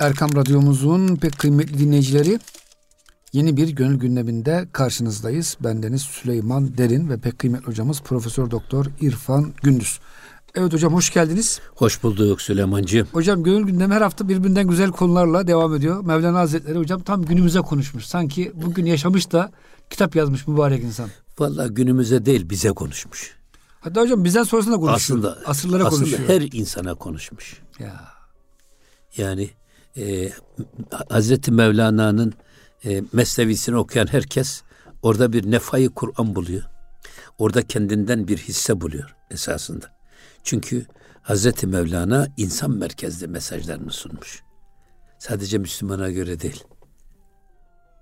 Erkam Radyomuzun pek kıymetli dinleyicileri yeni bir gönül gündeminde karşınızdayız. Bendeniz Süleyman Derin ve pek kıymetli hocamız Profesör Doktor İrfan Gündüz. Evet hocam hoş geldiniz. Hoş bulduk Süleymancığım. Hocam gönül gündemi her hafta birbirinden güzel konularla devam ediyor. Mevlana Hazretleri hocam tam günümüze konuşmuş. Sanki bugün yaşamış da kitap yazmış mübarek insan. Vallahi günümüze değil bize konuşmuş. Hatta hocam bizden sonrasında konuşuyor. Aslında, Asırlara aslında konuşuyor. her insana konuşmuş. Ya. Yani e, Hazreti Mevlana'nın e, mesnevisini okuyan herkes orada bir nefayı Kur'an buluyor. Orada kendinden bir hisse buluyor esasında. Çünkü Hazreti Mevlana insan merkezli mesajlarını sunmuş. Sadece Müslümana göre değil.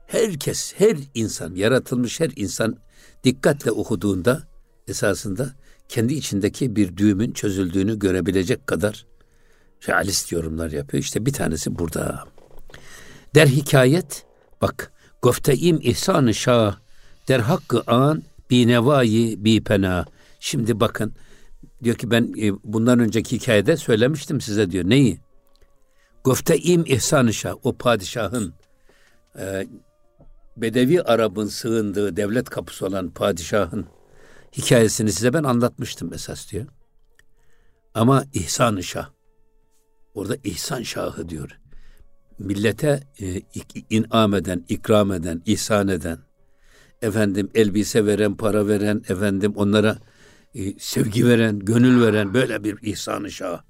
Herkes, her insan, yaratılmış her insan dikkatle okuduğunda esasında kendi içindeki bir düğümün çözüldüğünü görebilecek kadar realist yorumlar yapıyor. İşte bir tanesi burada. Der hikayet, bak, gofteim ihsan-ı şah, der hakkı an, bi nevayi bi pena. Şimdi bakın, diyor ki ben e, bundan önceki hikayede söylemiştim size diyor. Neyi? Gofteim ihsan-ı şah, o padişahın, e, Bedevi Arap'ın sığındığı devlet kapısı olan padişahın hikayesini size ben anlatmıştım esas diyor. Ama ihsan-ı şah, Orada ihsan şahı diyor. Millete e, inam eden, ikram eden, ihsan eden, efendim elbise veren, para veren, efendim onlara e, sevgi veren, gönül veren böyle bir ihsan şah.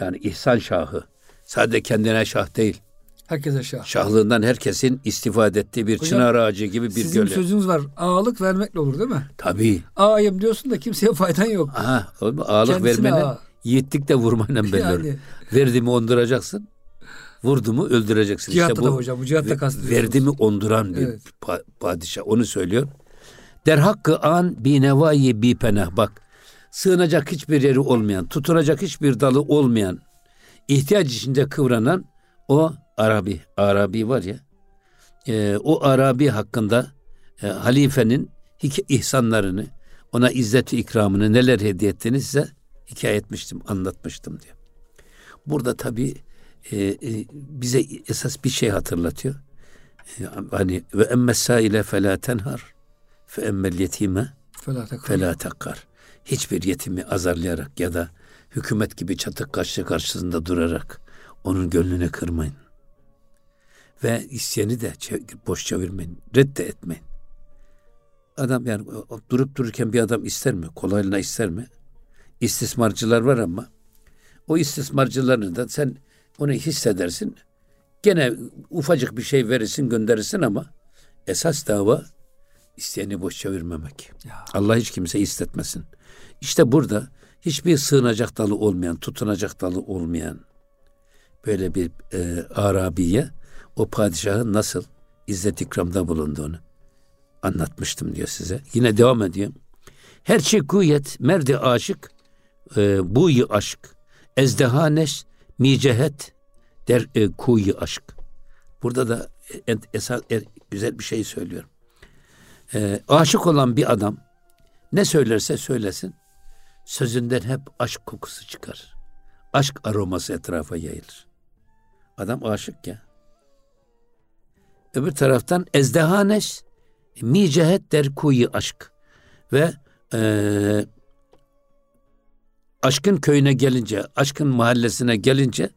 Yani ihsan şahı. Sadece kendine şah değil. Herkese şah. Şahlığından herkesin istifade ettiği bir Hocam, çınar ağacı gibi bir Sizin göle. sözünüz var. Ağalık vermekle olur değil mi? Tabii. Ağayım diyorsun da kimseye faydan yok. Aha, ağalık Kendisine vermenin ağa. Yiğitlik de vurmayla belli olur. Yani. Verdi mi onduracaksın. Vurdu mu öldüreceksin. Cihatta işte da bu hocam, bu cihatta kastediyorsunuz. Verdi mi onduran bir Evet. pa- padişah. Onu söylüyor. Der hakkı an bi nevayi bi penah. Bak sığınacak hiçbir yeri olmayan, tutunacak hiçbir dalı olmayan, ihtiyaç içinde kıvranan o Arabi. Arabi var ya. e, o Arabi hakkında e, halifenin hik- ihsanlarını, ona izzeti ikramını neler hediye ettiğini size hikaye etmiştim, anlatmıştım diyor. Burada tabii e, e, bize esas bir şey hatırlatıyor. E, hani ve emmes saile felâ tenhar fe emmel yetime Fela takkar. Hiçbir yetimi azarlayarak ya da hükümet gibi çatık kaşlı karşısında durarak onun gönlünü kırmayın. Ve isyeni de boş çevirmeyin. Redde etmeyin. Adam yani durup dururken bir adam ister mi? Kolaylığına ister mi? İstismarcılar var ama o istismarcılarını da sen onu hissedersin. Gene ufacık bir şey verirsin gönderirsin ama esas dava isteyeni boş çevirmemek. Ya. Allah hiç kimse istetmesin. İşte burada hiçbir sığınacak dalı olmayan, tutunacak dalı olmayan böyle bir e, Arabiye o padişahın nasıl izzet ikramda bulunduğunu anlatmıştım diyor size. Yine devam ediyor. Her şey kuyet, merdi aşık, e, buyi aşk, ezdehaneş, micehet, der e, kuyi aşk. Burada da e, esas e, güzel bir şey söylüyorum. E, aşık olan bir adam ne söylerse söylesin sözünden hep aşk kokusu çıkar. Aşk aroması etrafa yayılır. Adam aşık ya. Öbür taraftan ezdehaneş mi cehet der kuyu aşk ve eee aşkın köyüne gelince, aşkın mahallesine gelince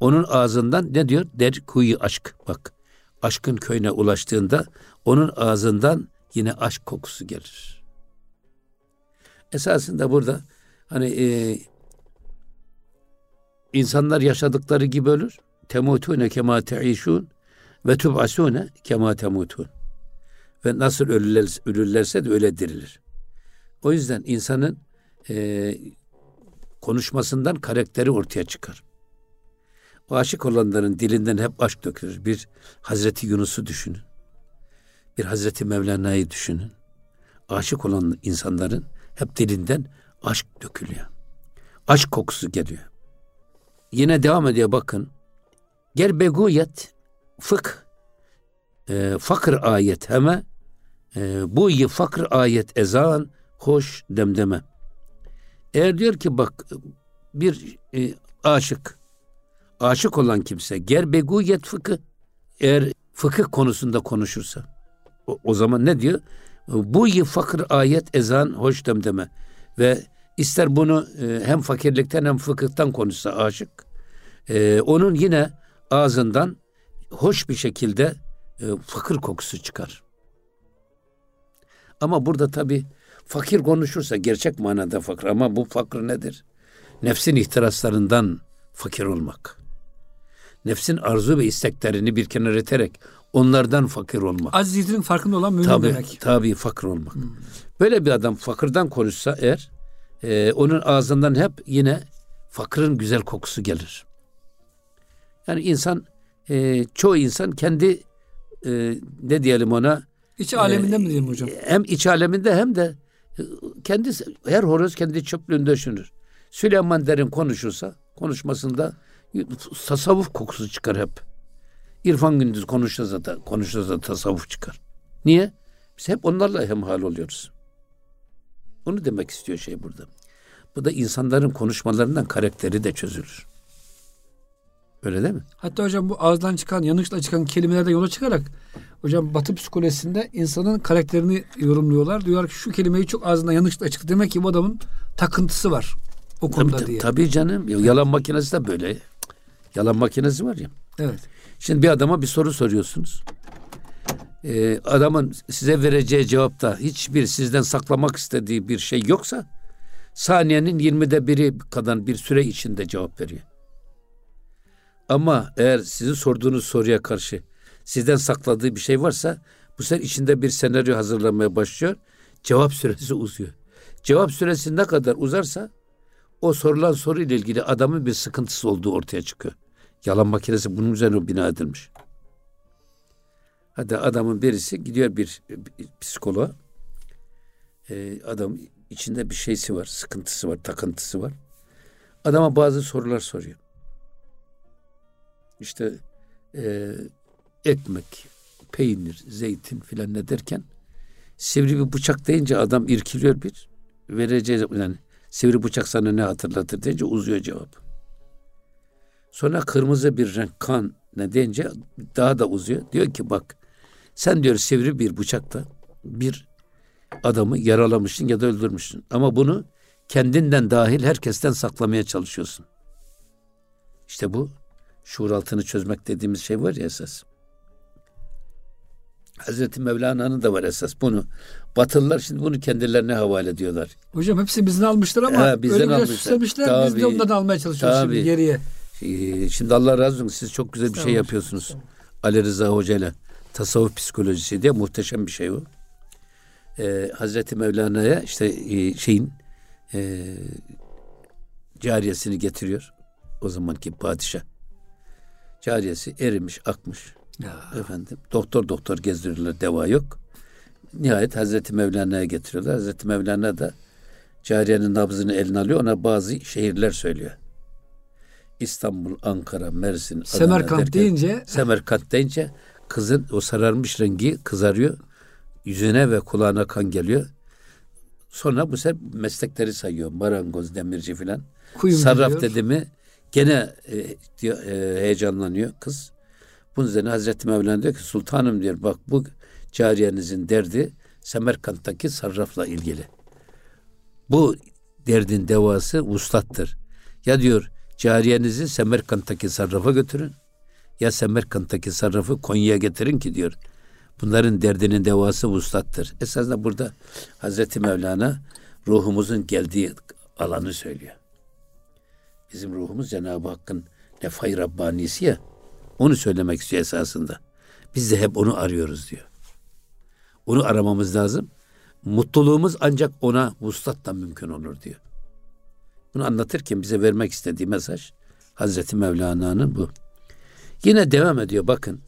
onun ağzından ne diyor? Der kuyu aşk. Bak aşkın köyüne ulaştığında onun ağzından yine aşk kokusu gelir. Esasında burada hani e, insanlar yaşadıkları gibi ölür. Temutune kema teişun ve tub'asune kema temutun. Ve nasıl ölürler, ölürlerse de öyle dirilir. O yüzden insanın e, konuşmasından karakteri ortaya çıkar. O aşık olanların dilinden hep aşk dökülür. Bir Hazreti Yunus'u düşünün. Bir Hazreti Mevlana'yı düşünün. Aşık olan insanların hep dilinden aşk dökülüyor. Aşk kokusu geliyor. Yine devam ediyor bakın. Ger beguyet fık e, fakr ayet heme e, bu fakr ayet ezan hoş demdeme. Eğer diyor ki bak bir e, aşık aşık olan kimse ger beguyet fıkı eğer fıkıh konusunda konuşursa o, o zaman ne diyor? Bu yı fakir ayet ezan hoş demdeme ve ister bunu e, hem fakirlikten hem fıkıhtan konuşsa aşık e, onun yine ağzından hoş bir şekilde e, fakir kokusu çıkar. Ama burada tabi fakir konuşursa gerçek manada fakir ama bu fakir nedir? Nefsin ihtiraslarından fakir olmak. Nefsin arzu ve isteklerini bir kenara iterek onlardan fakir olmak. Azizliğinin farkında olan mümin tabii, demek. Tabii fakir olmak. Hmm. Böyle bir adam fakirden konuşsa eğer e, onun ağzından hep yine fakirin güzel kokusu gelir. Yani insan e, çoğu insan kendi e, ne diyelim ona iç aleminde e, mi diyelim hocam? Hem iç aleminde hem de kendi her horoz kendi çöplüğünde düşünür. Süleyman Derin konuşursa konuşmasında tasavvuf kokusu çıkar hep. İrfan Gündüz konuşursa da konuşursa da tasavvuf çıkar. Niye? Biz hep onlarla hemhal oluyoruz. Onu demek istiyor şey burada. Bu da insanların konuşmalarından karakteri de çözülür. Öyle değil mi? Hatta hocam bu ağızdan çıkan, yanlışla çıkan kelimelerden yola çıkarak hocam Batı psikolojisinde insanın karakterini yorumluyorlar. Diyorlar ki şu kelimeyi çok ağzından yanlışla çıktı. Demek ki bu adamın takıntısı var o konuda tabii, diye. Tabii canım. Yalan makinesi de böyle. Yalan makinesi var ya. Evet. Şimdi bir adama bir soru soruyorsunuz. Ee, adamın size vereceği cevapta hiçbir sizden saklamak istediği bir şey yoksa saniyenin 20'de biri kadar bir süre içinde cevap veriyor. Ama eğer sizin sorduğunuz soruya karşı sizden sakladığı bir şey varsa bu sefer içinde bir senaryo hazırlamaya başlıyor. Cevap süresi uzuyor. Cevap süresi ne kadar uzarsa o sorulan soru ile ilgili adamın bir sıkıntısı olduğu ortaya çıkıyor. Yalan makinesi bunun üzerine bina edilmiş. Hadi adamın birisi gidiyor bir, bir psikoloğa. Ee, adam içinde bir şeysi var, sıkıntısı var, takıntısı var. Adama bazı sorular soruyor. İşte e, ekmek, peynir, zeytin filan ne derken sivri bir bıçak deyince adam irkiliyor bir. Vereceği yani sivri bıçak sana ne hatırlatır deyince uzuyor cevap. Sonra kırmızı bir renk kan ne deyince daha da uzuyor. Diyor ki bak sen diyor sivri bir bıçakta bir adamı yaralamışsın ya da öldürmüşsün. Ama bunu kendinden dahil herkesten saklamaya çalışıyorsun. İşte bu şuur altını çözmek dediğimiz şey var ya esas. Hazreti Mevlana'nın da var esas bunu. Batılılar şimdi bunu kendilerine havale ediyorlar. Hocam hepsi bizden almışlar ama ha, bizden öyle güzel süslemişler. Tabii, biz de ondan almaya çalışıyoruz tabii. şimdi geriye. Ee, şimdi Allah razı olsun siz çok güzel bir şey yapıyorsunuz. Ali Rıza Hoca ile tasavvuf psikolojisi diye muhteşem bir şey o. Ee, Hazreti Mevlana'ya işte e, şeyin e, cariyesini getiriyor. O zamanki padişah. Cariyesi erimiş, akmış. Ya. Efendim doktor doktor gezdirirler deva yok. Nihayet Hazreti Mevlana'ya getiriyorlar. Hazreti Mevlana da cariyenin nabzını eline alıyor. Ona bazı şehirler söylüyor. İstanbul, Ankara, Mersin, Semerkant derken, deyince Semerkant deyince kızın o sararmış rengi kızarıyor. Yüzüne ve kulağına kan geliyor. Sonra bu sefer meslekleri sayıyor. Marangoz, demirci filan. Sarraf diyor. dedi mi gene e, e, heyecanlanıyor kız. Bunun üzerine Hazreti Mevlana diyor ki sultanım diyor bak bu cariyenizin derdi Semerkant'taki sarrafla ilgili. Bu derdin devası vuslattır. Ya diyor cariyenizi Semerkant'taki sarrafa götürün ya Semerkant'taki sarrafı Konya'ya getirin ki diyor. Bunların derdinin devası vuslattır. Esasında burada Hazreti Mevlana ruhumuzun geldiği alanı söylüyor. Bizim ruhumuz Cenab-ı Hakk'ın nefay Rabbanisi ya. Onu söylemek istiyor esasında. Biz de hep onu arıyoruz diyor. Onu aramamız lazım. Mutluluğumuz ancak ona vuslatla mümkün olur diyor. Bunu anlatırken bize vermek istediği mesaj Hazreti Mevlana'nın bu. Yine devam ediyor bakın.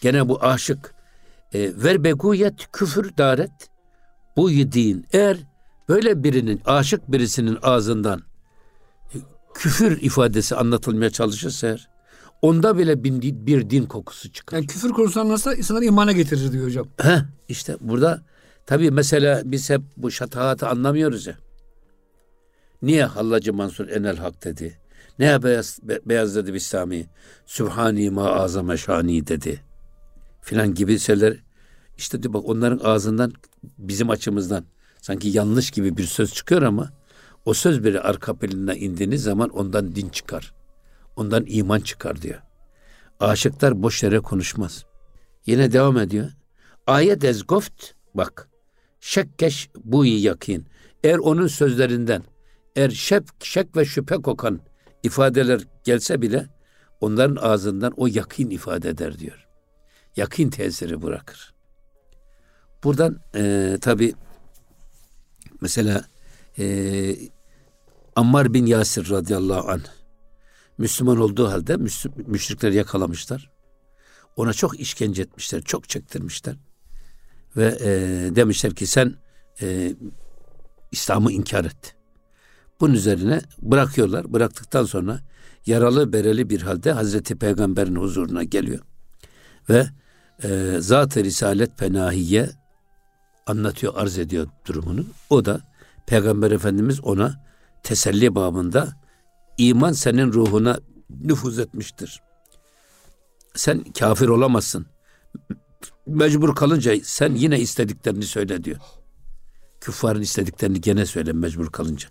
Gene bu aşık. E, ver beguyet küfür daret bu din. Eğer böyle birinin aşık birisinin ağzından küfür ifadesi anlatılmaya çalışırsa eğer, onda bile bir, bir din kokusu çıkar. Yani küfür konusu anlatsa insanları imana getirir diyor hocam. Heh, işte burada tabii mesela biz hep bu şatahatı anlamıyoruz ya. Niye Hallacı Mansur enel hak dedi? Ne beyaz, be, beyazladı Bistami? Sübhani ma azame şani dedi. Filan gibi şeyler. İşte bak onların ağzından bizim açımızdan sanki yanlış gibi bir söz çıkıyor ama o söz biri arka planına indiğiniz zaman ondan din çıkar. Ondan iman çıkar diyor. Aşıklar boş yere konuşmaz. Yine devam ediyor. Ayet ez goft bak. Şekkeş bu iyi yakin. Eğer onun sözlerinden eğer şek, şek ve şüphe kokan ifadeler gelse bile onların ağzından o yakin ifade eder diyor. Yakin tesiri bırakır. Buradan e, tabi mesela e, Ammar bin Yasir radıyallahu anh Müslüman olduğu halde müşrikleri yakalamışlar. Ona çok işkence etmişler, çok çektirmişler. Ve e, demişler ki sen e, İslam'ı inkar et. Bunun üzerine bırakıyorlar. Bıraktıktan sonra yaralı bereli bir halde Hazreti Peygamber'in huzuruna geliyor. Ve e, Zat-ı Risalet Penahiye anlatıyor, arz ediyor durumunu. O da Peygamber Efendimiz ona teselli babında iman senin ruhuna nüfuz etmiştir. Sen kafir olamazsın. Mecbur kalınca sen yine istediklerini söyle diyor. Küffarın istediklerini gene söyle mecbur kalınca.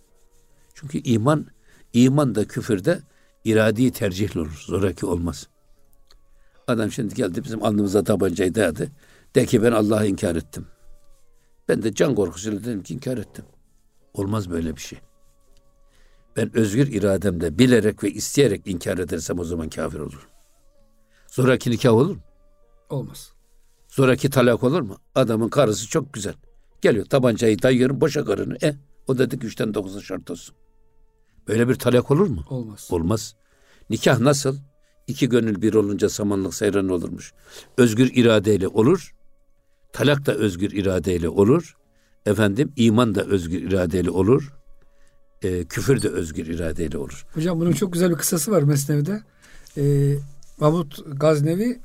Çünkü iman, iman da küfürde iradi tercihli olur. Zoraki olmaz. Adam şimdi geldi bizim alnımıza tabancayı dayadı. De ki ben Allah'ı inkar ettim. Ben de can korkusuyla dedim ki inkar ettim. Olmaz böyle bir şey. Ben özgür irademde bilerek ve isteyerek inkar edersem o zaman kafir olurum. Zoraki nikah olur mu? Olmaz. Zoraki talak olur mu? Adamın karısı çok güzel. Geliyor tabancayı dayıyorum boşa karını. E o dedik üçten dokuza şart olsun. Böyle bir talak olur mu? Olmaz. Olmaz. Nikah nasıl? İki gönül bir olunca samanlık seyran olurmuş. Özgür iradeyle olur. Talak da özgür iradeyle olur. Efendim iman da özgür iradeyle olur. E, küfür de özgür iradeyle olur. Hocam bunun çok güzel bir kısası var Mesnevi'de. E, Mahmut Gaznevi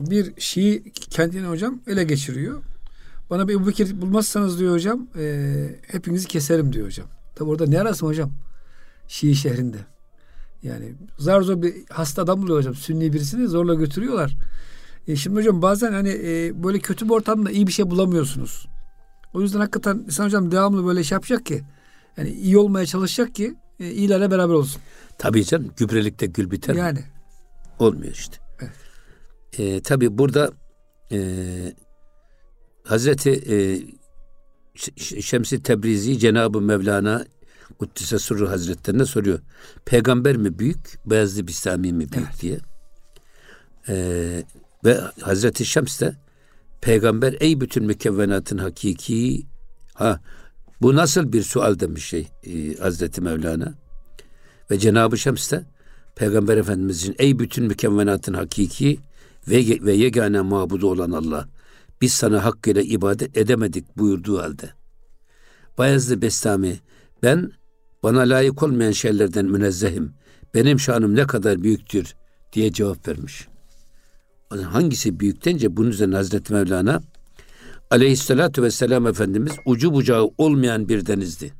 bir Şii kendini hocam ele geçiriyor. Bana bir Ebu Bekir bulmazsanız diyor hocam e, hepinizi keserim diyor hocam. Tabi orada ne arasın hocam? Şii şehrinde. Yani zar zor bir hasta adam buluyor hocam. Sünni birisini zorla götürüyorlar. E şimdi hocam bazen hani e, böyle kötü bir ortamda iyi bir şey bulamıyorsunuz. O yüzden hakikaten insan hocam devamlı böyle şey yapacak ki yani iyi olmaya çalışacak ki e, iyilerle beraber olsun. Tabii canım gübrelikte gül biter Yani. Mi? Olmuyor işte. Evet. E, tabii burada e, Hazreti e, Şemsi Tebrizi Cenab-ı Mevlana Kuddise Sırrı Hazretlerine soruyor. Peygamber mi büyük, Beyazlı Bistami mi büyük evet. diye. Ee, ve Hazreti Şems de peygamber ey bütün mükevvenatın hakiki ha bu nasıl bir sual demiş şey e, Hazreti Mevlana. Ve Cenab-ı Şems de Peygamber Efendimizin ey bütün mükevvenatın hakiki ve, ve yegane mabudu olan Allah biz sana hakkıyla ibadet edemedik buyurduğu halde. Bayezid Bestami ben bana layık olmayan şeylerden münezzehim. Benim şanım ne kadar büyüktür diye cevap vermiş. Hangisi büyük bunun üzerine Hazreti Mevlana aleyhissalatü vesselam Efendimiz ucu bucağı olmayan bir denizdi.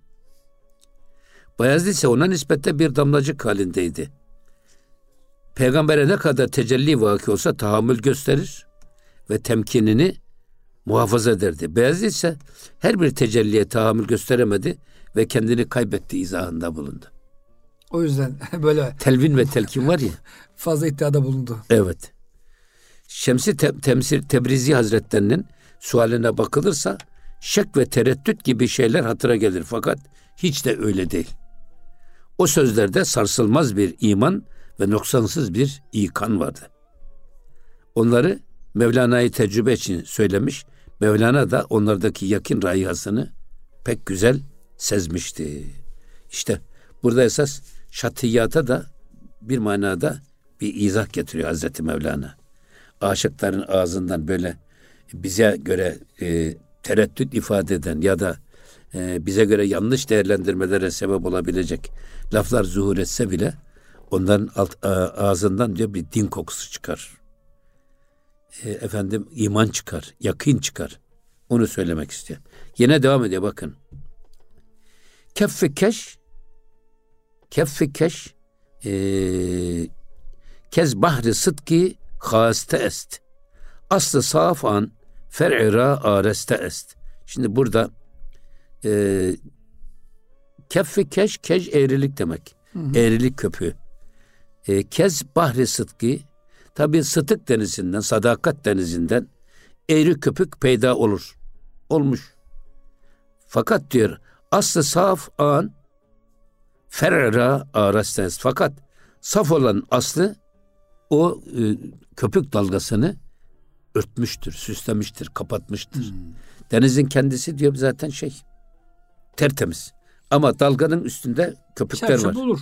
Bayezid ise ona nispette bir damlacık halindeydi. Peygambere ne kadar tecelli vaki olsa tahammül gösterir ve temkinini muhafaza ederdi. Beyazıt ise her bir tecelliye tahammül gösteremedi ve kendini kaybetti izahında bulundu. O yüzden böyle telvin ve telkin var ya. fazla iddiada bulundu. Evet. Şemsi te, temsil Tebrizi Hazretlerinin sualine bakılırsa şek ve tereddüt gibi şeyler hatıra gelir fakat hiç de öyle değil. O sözlerde sarsılmaz bir iman ve noksansız bir ikan vardı. Onları Mevlana'yı tecrübe için söylemiş. Mevlana da onlardaki yakın rayihasını pek güzel sezmişti. İşte burada esas şatiyata da bir manada bir izah getiriyor Hazreti Mevlana. Aşıkların ağzından böyle bize göre e, tereddüt ifade eden ya da e, bize göre yanlış değerlendirmelere sebep olabilecek laflar zuhur etse bile onların alt, ağzından diyor bir din kokusu çıkar. E, efendim iman çıkar, yakın çıkar. Onu söylemek istiyor. Yine devam ediyor bakın. Keffi keş, keffi keş e, kez bahri sıdki haste est. Aslı saf an fer'ira areste est. Şimdi burada e, keffi keş, keş eğrilik demek. Hı hı. Eğrilik köpüğü. E, kez bahri sıdkı tabi sıtık denizinden, sadakat denizinden eğri köpük peyda olur. Olmuş. Fakat diyor aslı saf an ferra arastes. Fakat saf olan aslı o e, köpük dalgasını örtmüştür, süslemiştir, kapatmıştır. Hmm. Denizin kendisi diyor zaten şey tertemiz. Ama dalganın üstünde köpükler Çarşı var. Olur.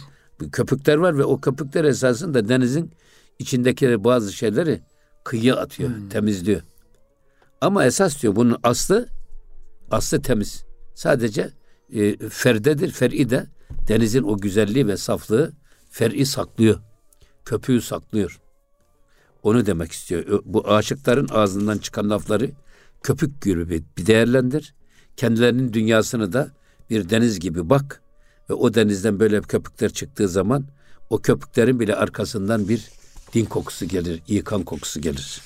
Köpükler var ve o köpükler esasında denizin içindeki bazı şeyleri kıyıya atıyor, hmm. temizliyor. Ama esas diyor bunun aslı aslı temiz. Sadece e, ferdedir, fer'i de denizin o güzelliği ve saflığı fer'i saklıyor. Köpüğü saklıyor. Onu demek istiyor. Bu aşıkların ağzından çıkan lafları köpük gibi bir değerlendir. Kendilerinin dünyasını da bir deniz gibi bak ve o denizden böyle köpükler çıktığı zaman o köpüklerin bile arkasından bir din kokusu gelir, yıkan kokusu gelir.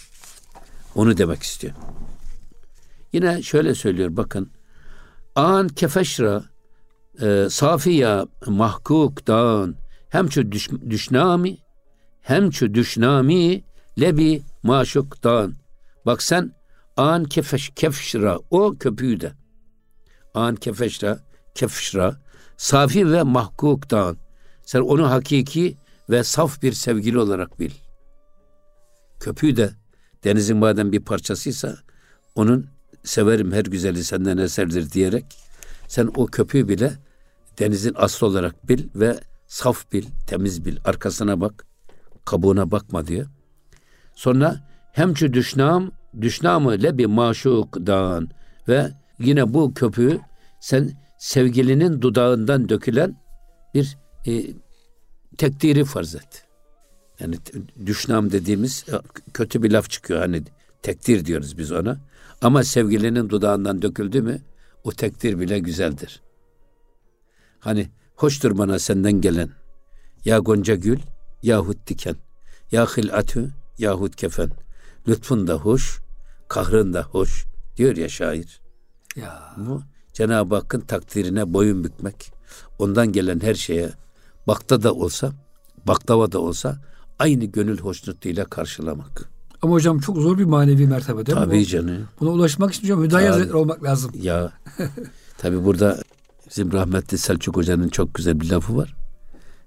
Onu demek istiyor. Yine şöyle söylüyor bakın. An kefeşra e, safiya mahkuk dağın hem şu düş, düşnami hem şu düşnami lebi maşuk dağın. Bak sen an kefeş kefşra o köpüğü de. An kefeşra kefşra safi ve mahkuk dağın. Sen onu hakiki ve saf bir sevgili olarak bil. Köpüğü de denizin madem bir parçasıysa onun severim her güzeli senden eserdir diyerek sen o köpüğü bile denizin aslı olarak bil ve saf bil, temiz bil. Arkasına bak, kabuğuna bakma diyor. Sonra hemçü düşnam, düşnamı lebi maşuk dağın ve yine bu köpüğü sen sevgilinin dudağından dökülen bir e, tekdiri farz et. Yani düşnam dediğimiz e, kötü bir laf çıkıyor hani tekdir diyoruz biz ona. Ama sevgilinin dudağından döküldü mü o tekdir bile güzeldir. Hani hoştur bana senden gelen ya gonca gül yahut diken ya hilatü yahut kefen lütfun da hoş kahrın da hoş diyor ya şair. Ya. Bu Cenab-ı Hakk'ın takdirine boyun bükmek. Ondan gelen her şeye bakta da olsa, baklava da olsa aynı gönül hoşnutluğuyla karşılamak. Ama hocam çok zor bir manevi mertebe değil tabii mi? Tabii canım. Buna ulaşmak için hocam hüdaya hazretleri olmak lazım. Ya tabii burada bizim rahmetli Selçuk Hoca'nın çok güzel bir lafı var.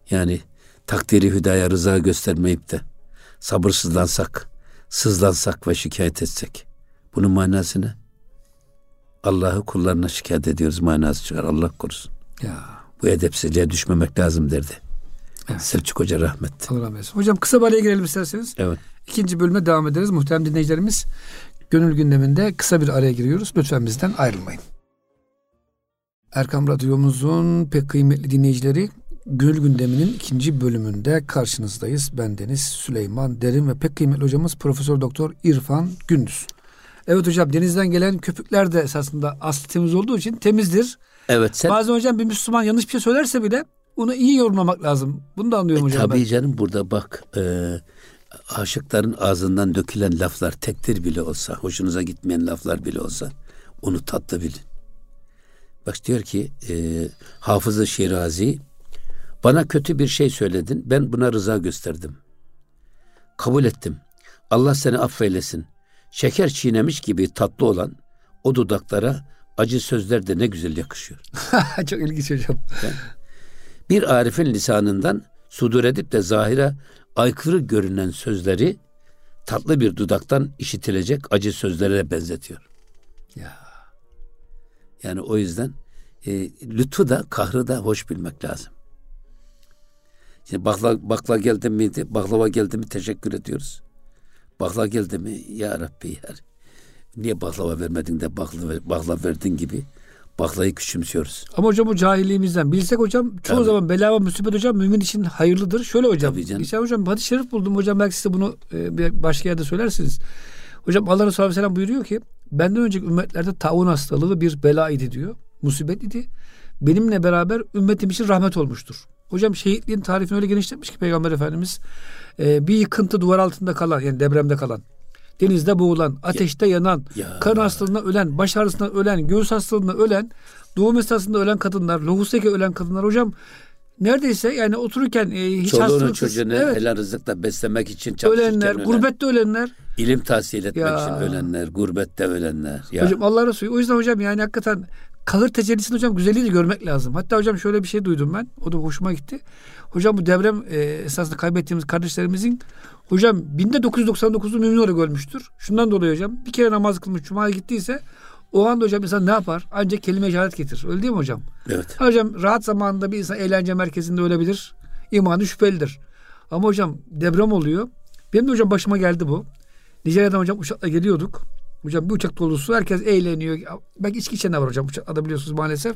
Yani takdiri hüdaya rıza göstermeyip de sabırsızlansak, sızlansak ve şikayet etsek. Bunun manası ne? Allah'ı kullarına şikayet ediyoruz manası çıkar. Allah korusun. Ya. Bu edepsizliğe düşmemek lazım derdi. Evet. Selçuk Hoca rahmet. Allah rahmet eylesin. Hocam kısa bir araya girelim isterseniz. Evet. İkinci bölüme devam ederiz. Muhterem dinleyicilerimiz gönül gündeminde kısa bir araya giriyoruz. Lütfen bizden ayrılmayın. Erkam Radyomuzun pek kıymetli dinleyicileri Gönül Gündemi'nin ikinci bölümünde karşınızdayız. Ben Deniz Süleyman Derin ve pek kıymetli hocamız Profesör Doktor İrfan Gündüz. Evet hocam denizden gelen köpükler de esasında aslı temiz olduğu için temizdir. Evet. Sen... Bazen hocam bir Müslüman yanlış bir şey söylerse bile onu iyi yorumlamak lazım. Bunu da anlıyorum e, hocam tabii ben. canım burada bak e, aşıkların ağzından dökülen laflar tektir bile olsa, hoşunuza gitmeyen laflar bile olsa onu tatlı bilin. Bak diyor ki e, Hafız-ı Şirazi bana kötü bir şey söyledin. Ben buna rıza gösterdim. Kabul ettim. Allah seni affeylesin. Şeker çiğnemiş gibi tatlı olan o dudaklara acı sözler de ne güzel yakışıyor. Çok ilginç hocam. bir arifin lisanından sudur edip de zahire aykırı görünen sözleri tatlı bir dudaktan işitilecek acı sözlere benzetiyor. Ya. Yani o yüzden e, lütfu da kahrı da hoş bilmek lazım. Şimdi bakla, bakla geldi miydi? Baklava geldi mi teşekkür ediyoruz. Bakla geldi mi? Ya Rabbi ya. Niye baklava vermedin de bakla, bakla verdin gibi baklayı küçümsüyoruz. Ama hocam bu cahilliğimizden. Bilsek hocam çoğu Tabii. zaman bela ve musibet hocam mümin için hayırlıdır. Şöyle hocam. Tabii canım. Geçen hocam hadis şerif buldum hocam belki size bunu e, bir başka yerde söylersiniz. Hocam Allah Resulü Aleyhisselam buyuruyor ki benden önceki ümmetlerde taun hastalığı bir bela idi diyor. Musibet idi. Benimle beraber ümmetim için rahmet olmuştur. Hocam şehitliğin tarifini öyle genişletmiş ki Peygamber Efendimiz. Ee, bir yıkıntı duvar altında kalan yani depremde kalan denizde boğulan, ateşte yanan, Ya. kan hastalığına ölen, baş ağrısına ölen, göğüs hastalığına ölen, doğum esnasında ölen kadınlar, lohuseke ölen kadınlar hocam neredeyse yani otururken e, hiç Çoluğunu hastalıksız çocuğunu evet, helal rızıkla beslemek için çalışırken ölenler, ölen, gurbette ölenler. ilim tahsil etmek Ya. için ölenler, gurbette ölenler. Ya. Hocam Allah Resulü. O yüzden hocam yani hakikaten kahır tecellisini hocam güzelliği de görmek lazım. Hatta hocam şöyle bir şey duydum ben. O da hoşuma gitti. Hocam bu deprem e, esasında kaybettiğimiz kardeşlerimizin hocam binde 999'u mümin olarak ölmüştür. Şundan dolayı hocam bir kere namaz kılmış cumaya gittiyse o anda hocam insan ne yapar? Ancak kelime şehadet getirir. Öyle değil mi hocam? Evet. Hocam rahat zamanında bir insan eğlence merkezinde ölebilir. İmanı şüphelidir. Ama hocam deprem oluyor. Benim de hocam başıma geldi bu. Nijerya'dan hocam uçakla geliyorduk. Hocam bir uçak dolusu herkes eğleniyor. Belki içki içenler var hocam uçakta biliyorsunuz maalesef.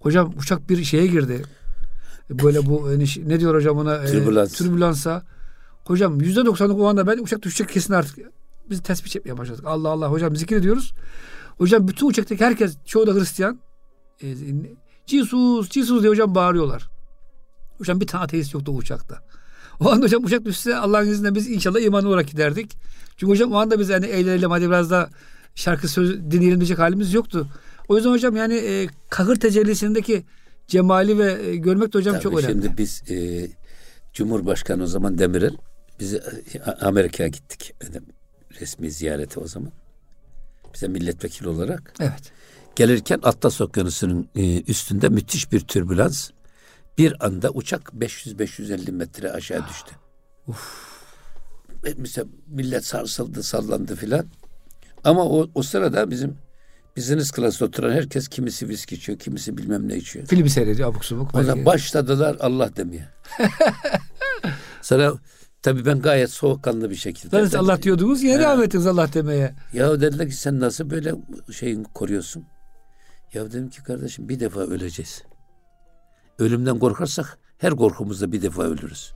Hocam uçak bir şeye girdi. Böyle bu hani ne diyor hocam ona? E, Türbülans. türbülansa. Hocam yüzde doksanlık o anda ben uçak düşecek kesin artık. Biz tespih çekmeye başladık. Allah Allah hocam zikir ediyoruz. Hocam bütün uçaktaki herkes çoğu da Hristiyan. E, Jesus, Jesus diye hocam bağırıyorlar. Hocam bir tane ateist yoktu o uçakta. O anda hocam uçak düşse Allah'ın izniyle biz inşallah imanlı olarak giderdik. Çünkü hocam o anda biz hani eğlenelim hadi biraz da şarkı söz dinleyelim halimiz yoktu. O yüzden hocam yani e, kahır tecellisindeki cemali ve e, görmek de hocam Tabii çok önemli. Şimdi biz e, Cumhurbaşkanı o zaman Demirel bizi e, Amerika'ya gittik. Resmi ziyarete o zaman. Bize milletvekili olarak. Evet. Gelirken Atlas Okyanusu'nun e, üstünde müthiş bir türbülans. Bir anda uçak 500-550 metre aşağı düştü. Ve Mesela millet sarsıldı, sallandı filan. Ama o, o sırada bizim business class'ta oturan herkes kimisi viski içiyor, kimisi bilmem ne içiyor. Filmi seyrediyor abuk subuk. O zaman başladılar Allah demeye. Sonra tabii ben gayet soğukkanlı bir şekilde. Ben- Allah diyordunuz He. devam ettiniz Allah demeye. Ya dediler ki sen nasıl böyle şeyin koruyorsun? Ya dedim ki kardeşim bir defa öleceğiz. Ölümden korkarsak her korkumuzda bir defa ölürüz.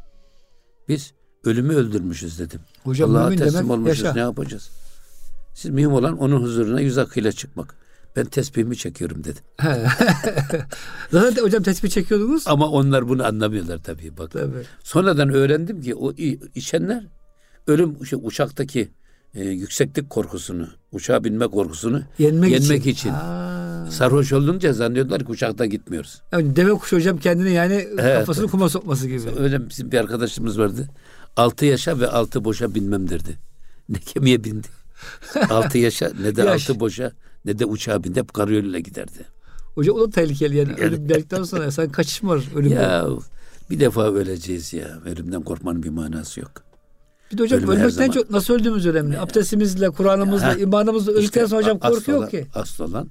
Biz ölümü öldürmüşüz dedim. Hocam Allah'a teslim demek olmuşuz yaşa. ne yapacağız? Siz mühim olan onun huzuruna yüz akıyla çıkmak. Ben tesbihimi çekiyorum dedim. Zaten hocam tespih çekiyordunuz. Ama onlar bunu anlamıyorlar tabii. Bak. Tabii. Sonradan öğrendim ki o içenler ölüm şey, uçaktaki e, yükseklik korkusunu, uçağa binme korkusunu Yenmek, Yenmek için. için. Ha. sarhoş olunca zannediyorlar ki uçakta gitmiyoruz. Yani deve kuşu hocam kendini yani Evet. kafasını kuma sokması gibi. Öyle bizim bir arkadaşımız vardı. Altı yaşa ve altı boşa binmem derdi. Ne gemiye bindi. altı yaşa ne de Yaş. altı boşa ne de uçağa bindi. Hep karayoluyla giderdi. Hocam o da tehlikeli yani. Ölüm geldikten sonra sen kaçış var ölümden. Ya bir defa öleceğiz ya. Ölümden korkmanın bir manası yok. Bir de hocam Ölüm ölmekten çok nasıl öldüğümüz önemli. Abdestimizle, Kur'an'ımızla, imanımızla öldükten İşte sonra hocam korku yok ki. Asıl olan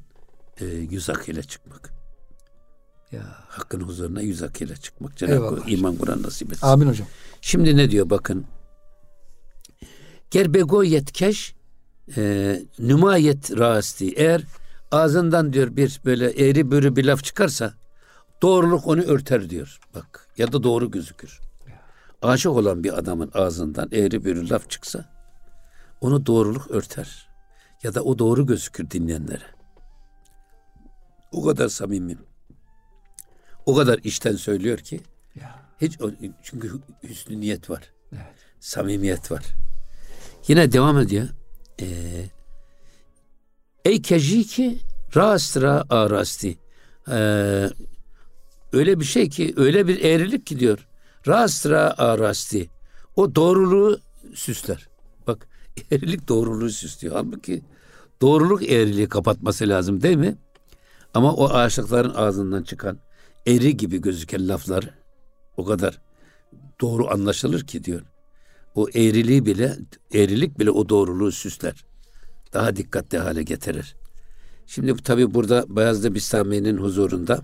e, yüz akıyla çıkmak. Ya. Hakkın huzuruna yüz akıyla çıkmak. Cenab-ı Hak iman Kur'an nasip etsin. Amin hocam. Şimdi ne diyor bakın. Gerbego yetkeş e, nümayet rasti. Eğer ağzından diyor bir böyle eğri bürü bir laf çıkarsa doğruluk onu örter diyor. Bak ya da doğru gözükür. Aşık olan bir adamın ağzından eğri bürü laf çıksa onu doğruluk örter. Ya da o doğru gözükür dinleyenlere. O kadar samimi. O kadar içten söylüyor ki Ya. hiç çünkü hüsnü niyet var. Evet. Samimiyet var. Yine devam ediyor. Ee, Ey kejiki rastra arasti. Ee, öyle bir şey ki öyle bir eğrilik ki diyor. Rastra arasti. O doğruluğu süsler. Bak eğrilik doğruluğu süslüyor. Halbuki doğruluk eğriliği kapatması lazım değil mi? Ama o aşıkların ağzından çıkan eri gibi gözüken laflar o kadar doğru anlaşılır ki diyor. O eğriliği bile, eğrilik bile o doğruluğu süsler. Daha dikkatli hale getirir. Şimdi tabi burada Beyazlı Bistami'nin huzurunda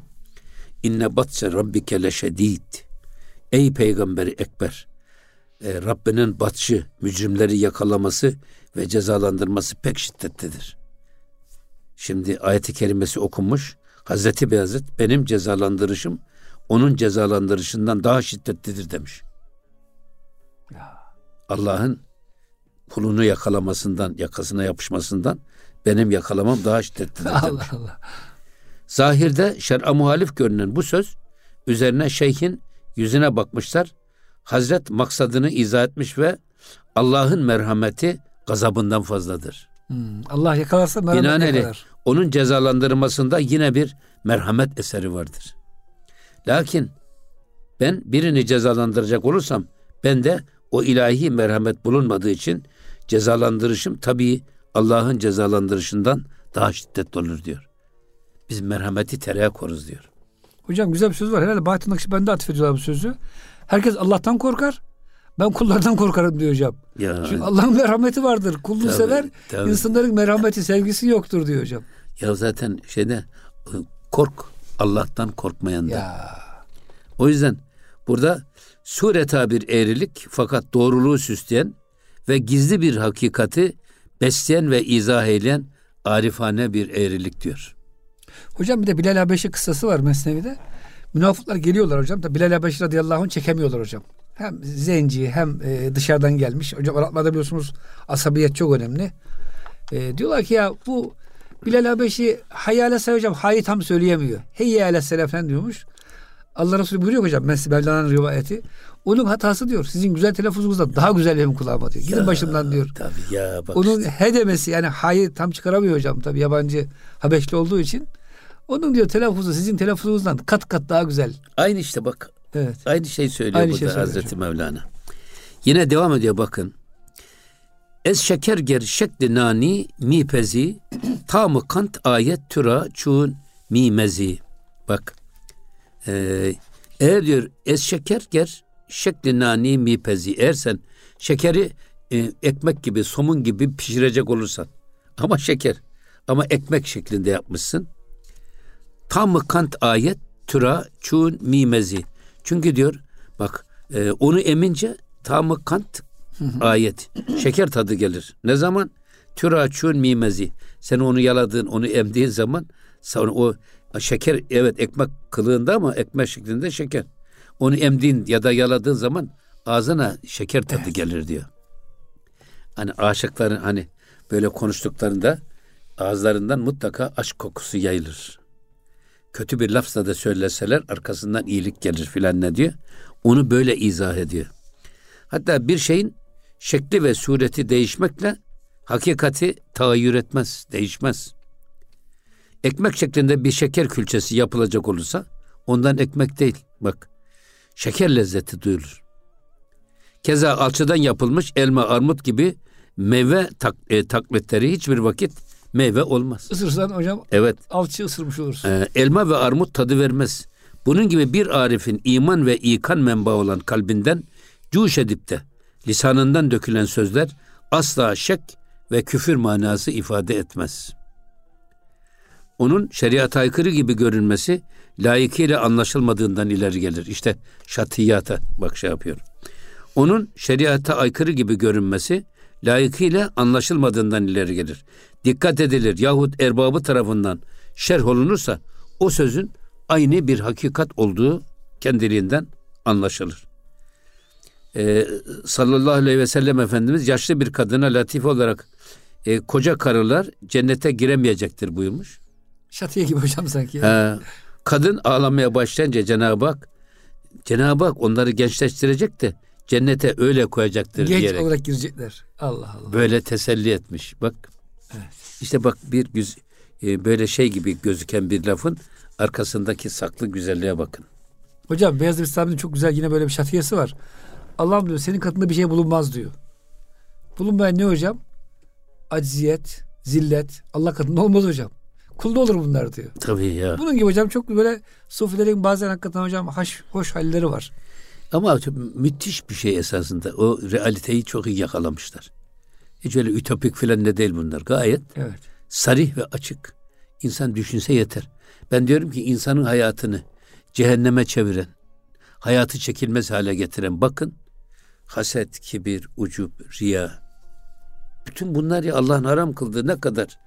inne batse rabbike leşedid. Ey peygamberi ekber. E, Rabbinin batşı, mücrimleri yakalaması ve cezalandırması pek şiddetlidir. Şimdi ayeti kerimesi okunmuş. Hazreti Beyazıt benim cezalandırışım onun cezalandırışından daha şiddetlidir demiş. Allah'ın kulunu yakalamasından, yakasına yapışmasından benim yakalamam daha şiddetlidir demiş. Allah Allah. Zahirde şer'a muhalif görünen bu söz üzerine şeyhin yüzüne bakmışlar. Hazret maksadını izah etmiş ve Allah'ın merhameti gazabından fazladır. Hmm, Allah yakalarsa merhamet Binaenaleyh yakalar. onun cezalandırmasında yine bir merhamet eseri vardır. Lakin ben birini cezalandıracak olursam ben de o ilahi merhamet bulunmadığı için cezalandırışım tabii Allah'ın cezalandırışından daha şiddetli olur diyor. Biz merhameti tereyağı koruz diyor. Hocam güzel bir söz var. Herhalde Bahattin Nakşibendi atfediyorlar bu sözü. Herkes Allah'tan korkar. Ben kullardan korkarım diyor hocam. Ya, Çünkü Allah'ın merhameti vardır. Kulunu Tabii, sever. tabii. İnsanların merhameti, sevgisi yoktur diyor hocam. ya zaten şeyde kork Allah'tan korkmayandan. Ya O yüzden burada sureta bir eğrilik fakat doğruluğu süsleyen ve gizli bir hakikati besleyen ve izah eyleyen arifane bir eğrilik diyor. Hocam bir de Bilal Habeşi kıssası var Mesnevi'de. Münafıklar geliyorlar hocam da Bilal Habeşi radıyallahu anh çekemiyorlar hocam. Hem zenci hem e, dışarıdan gelmiş. Hocam Araplarda biliyorsunuz asabiyet çok önemli. E, diyorlar ki ya bu Bilal Habeşi hayale say hocam hayi tam söyleyemiyor. Heyye ale selam falan diyormuş. Allah Resulü buyuruyor hocam Mevlana'nın rivayeti. Onun hatası diyor. Sizin güzel telaffuzunuzda daha güzel benim kulağıma diyor. Gidin Ya, başımdan diyor. Tabii ya bak Onun işte. he demesi yani hayı tam çıkaramıyor hocam tabi yabancı Habeşli olduğu için. Onun diyor telaffuzu sizin telaffuzunuzdan kat kat daha güzel. Aynı işte bak Evet. aynı şey söylüyor Aynı burada şey söylüyor Hazreti Mevlana. Yine devam ediyor bakın. Ez şeker ger şekli nani mi pezi tamı kant ayet türa çun mi mezi. Bak. Ee, eğer diyor ez şeker ger şekli nani mi pezi. Eğer sen şekeri e, ekmek gibi somun gibi pişirecek olursan ama şeker ama ekmek şeklinde yapmışsın. Tamı kant ayet türa çun mi mezi. Çünkü diyor bak e, onu emince tamı kant ayet. Şeker tadı gelir. Ne zaman? Türaçun mimezi. Sen onu yaladığın, onu emdiğin zaman sonra o şeker evet ekmek kılığında ama ekmek şeklinde şeker. Onu emdiğin ya da yaladığın zaman ağzına şeker tadı gelir diyor. Hani aşıkların hani böyle konuştuklarında ağızlarından mutlaka aşk kokusu yayılır. Kötü bir lafla da söyleseler arkasından iyilik gelir filan ne diyor. Onu böyle izah ediyor. Hatta bir şeyin şekli ve sureti değişmekle hakikati tağayyür etmez, değişmez. Ekmek şeklinde bir şeker külçesi yapılacak olursa ondan ekmek değil. Bak şeker lezzeti duyulur. Keza alçıdan yapılmış elma, armut gibi meyve tak, e, taklitleri hiçbir vakit meyve olmaz. Isırsan hocam Evet. alçı ısırmış olursun. Ee, elma ve armut tadı vermez. Bunun gibi bir arifin iman ve ikan menbaı olan kalbinden cuş edip de lisanından dökülen sözler asla şek ve küfür manası ifade etmez. Onun şeriata aykırı gibi görünmesi layıkıyla anlaşılmadığından ileri gelir. İşte şatiyata bak şey yapıyor. Onun şeriata aykırı gibi görünmesi layıkıyla anlaşılmadığından ileri gelir. Dikkat edilir yahut erbabı tarafından şerh olunursa o sözün aynı bir hakikat olduğu kendiliğinden anlaşılır. Ee, sallallahu aleyhi ve sellem Efendimiz yaşlı bir kadına latif olarak e, koca karılar cennete giremeyecektir buyurmuş. Şatiye gibi hocam sanki. ya. Ee, kadın ağlamaya başlayınca Cenab-ı Hak Cenab-ı Hak onları gençleştirecek de cennete öyle koyacaktır Genç diyerek olarak girecekler. Allah Allah. böyle teselli etmiş. Bak. İşte bak bir güz e, böyle şey gibi gözüken bir lafın arkasındaki saklı güzelliğe bakın. Hocam Beyazıt Bistami'nin çok güzel yine böyle bir şatiyesi var. Allah'ım diyor senin katında bir şey bulunmaz diyor. Bulunmayan ne hocam? Acziyet, zillet. Allah katında olmaz hocam. Kulda olur bunlar diyor. Tabii ya. Bunun gibi hocam çok böyle sufilerin bazen hakikaten hocam hoş, hoş halleri var. Ama müthiş bir şey esasında. O realiteyi çok iyi yakalamışlar. Hiç öyle ütopik falan ne değil bunlar. Gayet Evet. sarih ve açık. İnsan düşünse yeter. Ben diyorum ki insanın hayatını cehenneme çeviren, hayatı çekilmez hale getiren bakın haset, kibir, ucup, riya. Bütün bunlar ya Allah'ın haram kıldığı ne kadar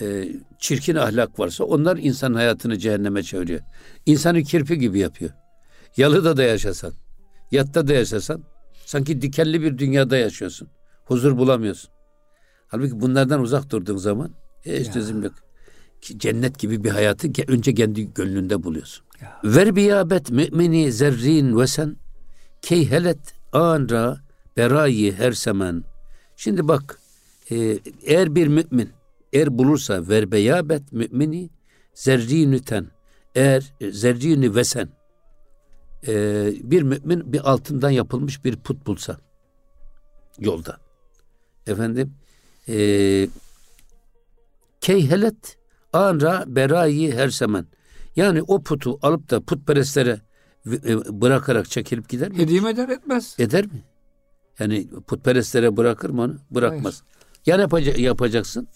e, çirkin ahlak varsa onlar insan hayatını cehenneme çeviriyor. İnsanı kirpi gibi yapıyor. Yalıda da yaşasan, yatta da yaşasan sanki dikenli bir dünyada yaşıyorsun. Huzur bulamıyorsun. Halbuki bunlardan uzak durduğun zaman hiç Ya. çözüm yok. Cennet gibi bir hayatı önce kendi gönlünde buluyorsun. Ver biyabet mümini zerrin ve sen keyhelet anra berayi her semen. Şimdi bak e, eğer bir mümin eğer bulursa ver beyabet mümini zerrinüten eğer e, zerrini vesen e, bir mümin bir altından yapılmış bir put bulsa yolda efendim e, keyhelet anra berayi her zaman yani o putu alıp da putperestlere e, bırakarak çekilip gider mi? Hediye eder etmez. Eder mi? Yani putperestlere bırakır mı onu? Bırakmaz. Hayır. Ya yapacak, yapacaksın?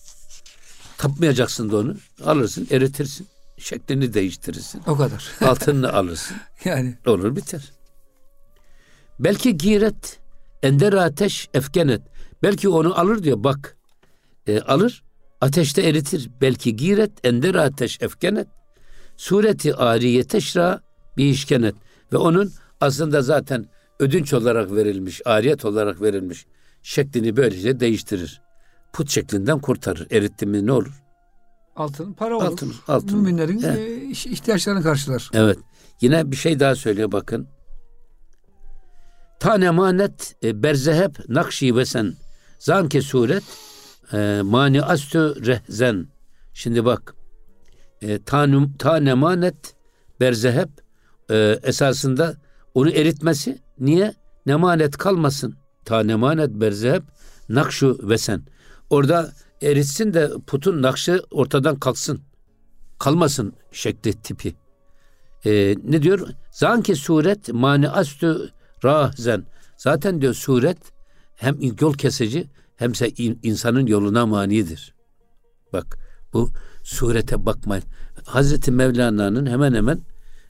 Tapmayacaksın da onu. Alırsın, eritirsin. Şeklini değiştirirsin. O kadar. Altınını alırsın. yani. Olur biter. Belki giret, ender ateş, efkenet. Belki onu alır diyor bak. E, alır, ateşte eritir. Belki giret, ender ateş, efkenet. Sureti ariye teşra bir işkenet. Ve onun aslında zaten ödünç olarak verilmiş, ariyet olarak verilmiş şeklini böylece değiştirir. Put şeklinden kurtarır. Eritti mi ne olur? Altın para olur. Altın, altın. Müminlerin e, ihtiyaçlarını karşılar. Evet. Yine bir şey daha söylüyor bakın. Tane manet e, berzehep nakşi ve sen zanke suret e, mani astü rehzen. Şimdi bak e, tane, tane manet berzehep e, esasında onu eritmesi niye? Nemanet kalmasın. Ta nemanet berzehep nakşu ve sen. Orada eritsin de putun nakşı ortadan kalksın. Kalmasın şekli tipi. Ee, ne diyor? Zanki suret mani astü rahzen. Zaten diyor suret hem yol kesici hem de insanın yoluna manidir. Bak bu surete bakmayın. Hazreti Mevlana'nın hemen hemen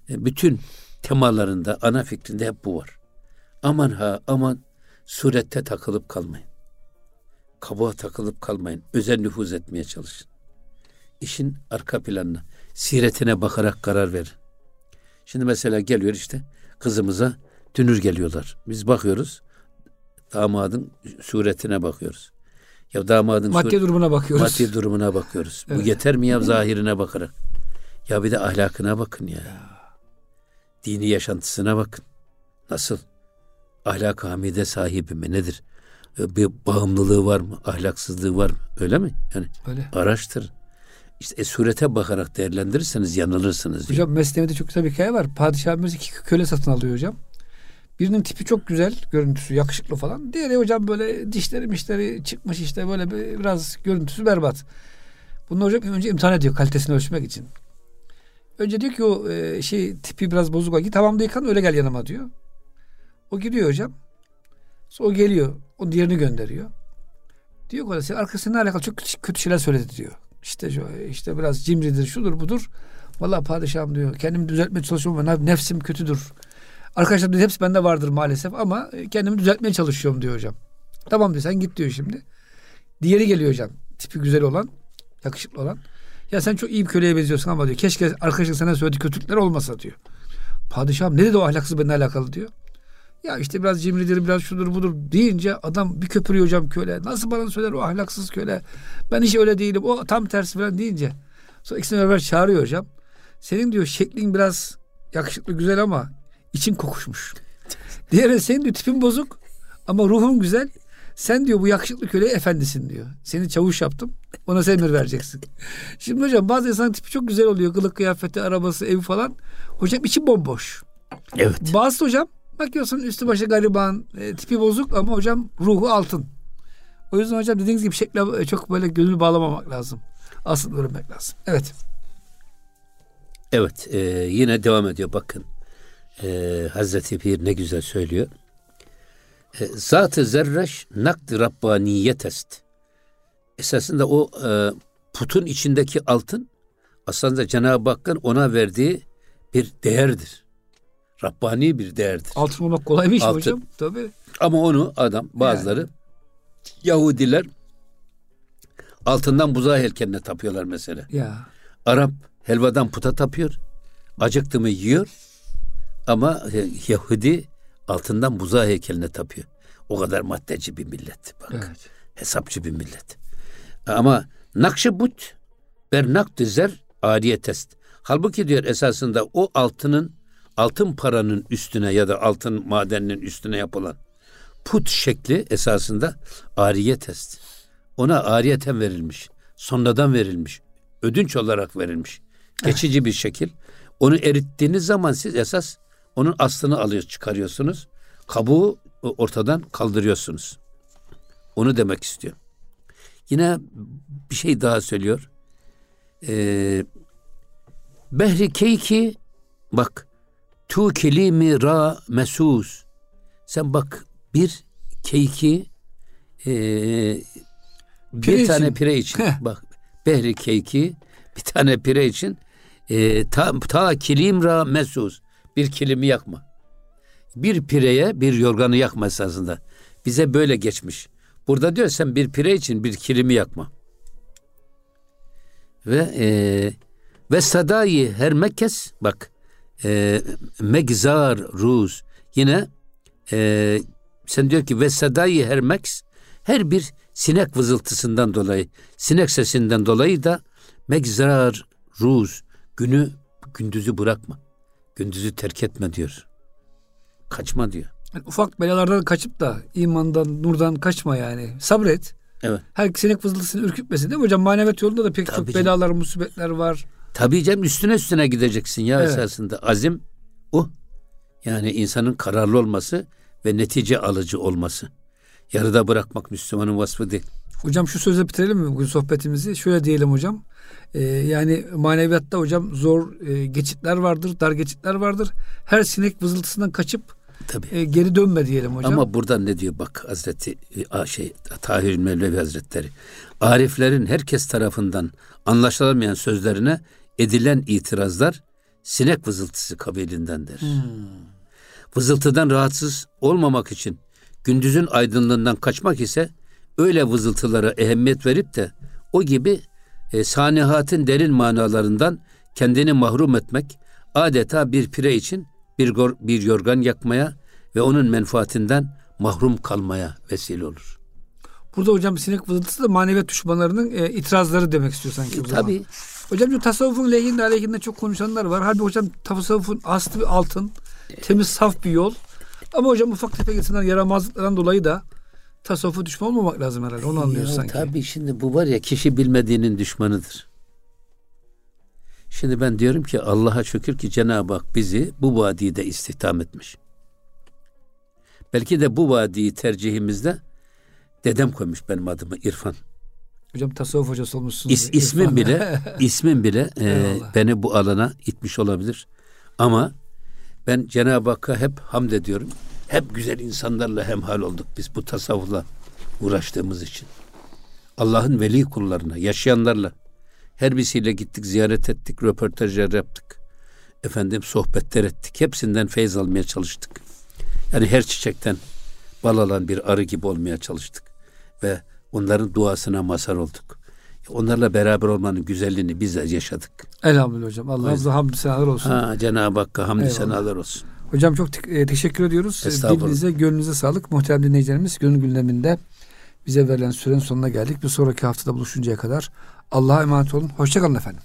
e, bütün temalarında, ana fikrinde hep bu var. Aman ha aman surette takılıp kalmayın. Kabuğa takılıp kalmayın. Özel nüfuz etmeye çalışın. İşin arka planına, siretine bakarak karar verin. Şimdi mesela geliyor işte kızımıza dünür geliyorlar. Biz bakıyoruz. Damadın suretine bakıyoruz. Ya damadın maddi durumuna bakıyoruz. Maddi durumuna bakıyoruz. Evet. Bu yeter mi ya zahirine bakarak? Ya bir de ahlakına bakın ya. ya. Dini yaşantısına bakın. Nasıl? Ahlak hamide sahibi mi? Nedir? Ee, bir bağımlılığı var mı? Ahlaksızlığı var mı? Öyle mi? Yani Öyle. araştır. İşte e, surete bakarak değerlendirirseniz yanılırsınız. Hocam Mesnevi'de çok güzel bir hikaye var. Padişahımız iki köle satın alıyor hocam. Birinin tipi çok güzel, görüntüsü yakışıklı falan. Diğeri hocam böyle dişleri mişleri çıkmış işte böyle biraz görüntüsü berbat. Bunu hocam önce imtihan ediyor kalitesini ölçmek için. Önce diyor ki o e, şey tipi biraz bozuk. Git tamam da yıkan öyle gel yanıma diyor. O gidiyor hocam. Sonra o geliyor. O diğerini gönderiyor. Diyor ki sen arkasına alakalı çok kötü şeyler söyledi diyor. İşte işte biraz cimridir, şudur budur. Vallahi padişahım diyor. Kendimi düzeltmeye çalışıyorum nefsim kötüdür. Arkadaşlar hepsi bende vardır maalesef ama kendimi düzeltmeye çalışıyorum diyor hocam. Tamam diyor sen git diyor şimdi. Diğeri geliyor hocam. Tipi güzel olan, yakışıklı olan. Ya sen çok iyi bir köleye benziyorsun ama diyor. Keşke arkadaşın sana söylediği kötülükler olmasa diyor. Padişahım ne dedi o ahlaksız benimle alakalı diyor. Ya işte biraz cimridir, biraz şudur budur deyince adam bir köpürüyor hocam köle. Nasıl bana söyler o ahlaksız köle. Ben hiç öyle değilim. O tam tersi falan deyince. Sonra ikisini beraber çağırıyor hocam. Senin diyor şeklin biraz yakışıklı güzel ama için kokuşmuş. Diğeri senin diyor tipin bozuk ama ruhun güzel. Sen diyor bu yakışıklı köle efendisin diyor. Seni çavuş yaptım. Ona sen emir vereceksin. Şimdi hocam bazı insan tipi çok güzel oluyor. Kılık kıyafeti, arabası, evi falan. Hocam içi bomboş. Evet. Bazı hocam bakıyorsun üstü başı gariban, e, tipi bozuk ama hocam ruhu altın. O yüzden hocam dediğiniz gibi şekle e, çok böyle gönül bağlamamak lazım. Asıl öğrenmek lazım. Evet. Evet. E, yine devam ediyor bakın. E, Hazreti Pir ne güzel söylüyor. E, Zat-ı zerreş nakd rabbaniyet est. Esasında o e, putun içindeki altın aslında Cenab-ı Hakk'ın ona verdiği bir değerdir. Rabbani bir değerdir. Altın olmak kolay bir iş altın. hocam. Tabii. Ama onu adam bazıları yani. Yahudiler altından buzağı heykeline tapıyorlar mesela. Ya. Arap helvadan puta tapıyor. Acıktı mı yiyor. Ama e, Yahudi altından buzağı heykeline tapıyor. O kadar maddeci bir millet. Bak. Evet. Hesapçı bir millet. Ama nakşe but ber nakd zer ariyetest. Halbuki diyor esasında o altının altın paranın üstüne ya da altın madeninin üstüne yapılan put şekli esasında ariye test. Ona ariyeten verilmiş. Sonradan verilmiş. Ödünç olarak verilmiş. Geçici bir şekil. Onu erittiğiniz zaman siz esas onun aslını alıyor, çıkarıyorsunuz. Kabuğu ortadan kaldırıyorsunuz. Onu demek istiyor. Yine bir şey daha söylüyor. Ee, Behri keyki bak tu kelimi ra mesus. Sen bak bir keyki e, bir Pire tane için. pire için bak behri keyki bir tane pire için e, ta, ta kilimra mesus bir kilimi yakma. Bir pireye bir yorganı yakma esasında. Bize böyle geçmiş. Burada diyor sen bir pire için bir kilimi yakma. Ve e, ve sadayı her mekkes bak e, megzar ruz yine e, sen diyor ki ve sadayı her meks her bir sinek vızıltısından dolayı sinek sesinden dolayı da megzar ruz günü gündüzü bırakma. Gündüzü terk etme diyor. Kaçma diyor. Yani ufak belalardan kaçıp da imandan, nurdan kaçma yani. Sabret. Evet. Her sinek vızıltısını ürkütmesin değil mi hocam? Maneviyat yolunda da pek Tabii çok canım. belalar, musibetler var. Tabii canım üstüne üstüne gideceksin ya Evet. esasında. Azim o. Yani insanın kararlı olması ve netice alıcı olması. Yarıda bırakmak Müslümanın vasfı değil. Hocam şu sözle bitirelim mi bugün sohbetimizi? Şöyle diyelim hocam. Ee, yani maneviyatta hocam zor e, geçitler vardır, dar geçitler vardır. Her sinek vızıltısından kaçıp Tabii. e, geri dönme diyelim hocam. Ama buradan ne diyor bak Hazreti e, a- şey Tahir Mevlevi Hazretleri. Ariflerin herkes tarafından anlaşılamayan sözlerine edilen itirazlar sinek vızıltısı kabilindendir. Vızıltıdan rahatsız olmamak için gündüzün aydınlığından kaçmak ise öyle vızıltılara ehemmiyet verip de o gibi e, sanihatın derin manalarından kendini mahrum etmek adeta bir pire için bir, gor- bir yorgan yakmaya ve onun menfaatinden mahrum kalmaya vesile olur. Burada hocam sinek vızıltısı da maneviyat düşmanlarının e, itirazları demek istiyor sanki o zaman. Tabii. Hocam diyor tasavvufun lehinde aleyhinde çok konuşanlar var. Halbuki hocam tasavvufun aslı bir altın, temiz saf bir yol. Ama hocam ufak tefek insanlar yaramazlıklardan dolayı da tasavvufa düşman olmamak lazım herhalde. Onu anlıyoruz Ya sanki. Tabii şimdi bu var ya kişi bilmediğinin düşmanıdır. Şimdi ben diyorum ki Allah'a şükür ki Cenab-ı Hak bizi bu vadide istihdam etmiş. Belki de bu vadiyi tercihimizde dedem koymuş benim adımı İrfan. Hocam tasavvuf hocası olmuşsunuz. İs, ismin bile ismin bile e, beni bu alana itmiş olabilir. Ama ben Cenab-ı Hakk'a hep hamd ediyorum. Hep güzel insanlarla hemhal olduk biz bu tasavvufla uğraştığımız için. Allah'ın veli kullarına, yaşayanlarla her birisiyle gittik, ziyaret ettik, röportajlar yaptık. Efendim sohbetler ettik. Hepsinden feyz almaya çalıştık. Yani her çiçekten bal alan bir arı gibi olmaya çalıştık. Ve onların duasına mazhar olduk. Onlarla beraber olmanın güzelliğini biz de yaşadık. Elhamdülillah hocam. Allah'ımıza hamdü senalar olsun. Ha Cenab-ı Hakk'a hamdü senalar olsun. Hocam çok te- e, teşekkür ediyoruz. Estağfurullah. Dilinize, gönlünüze sağlık. Muhterem dinleyicilerimiz gönül gündeminde bize verilen sürenin sonuna geldik. Bir sonraki haftada buluşuncaya kadar Allah'a emanet olun. Hoşçakalın efendim.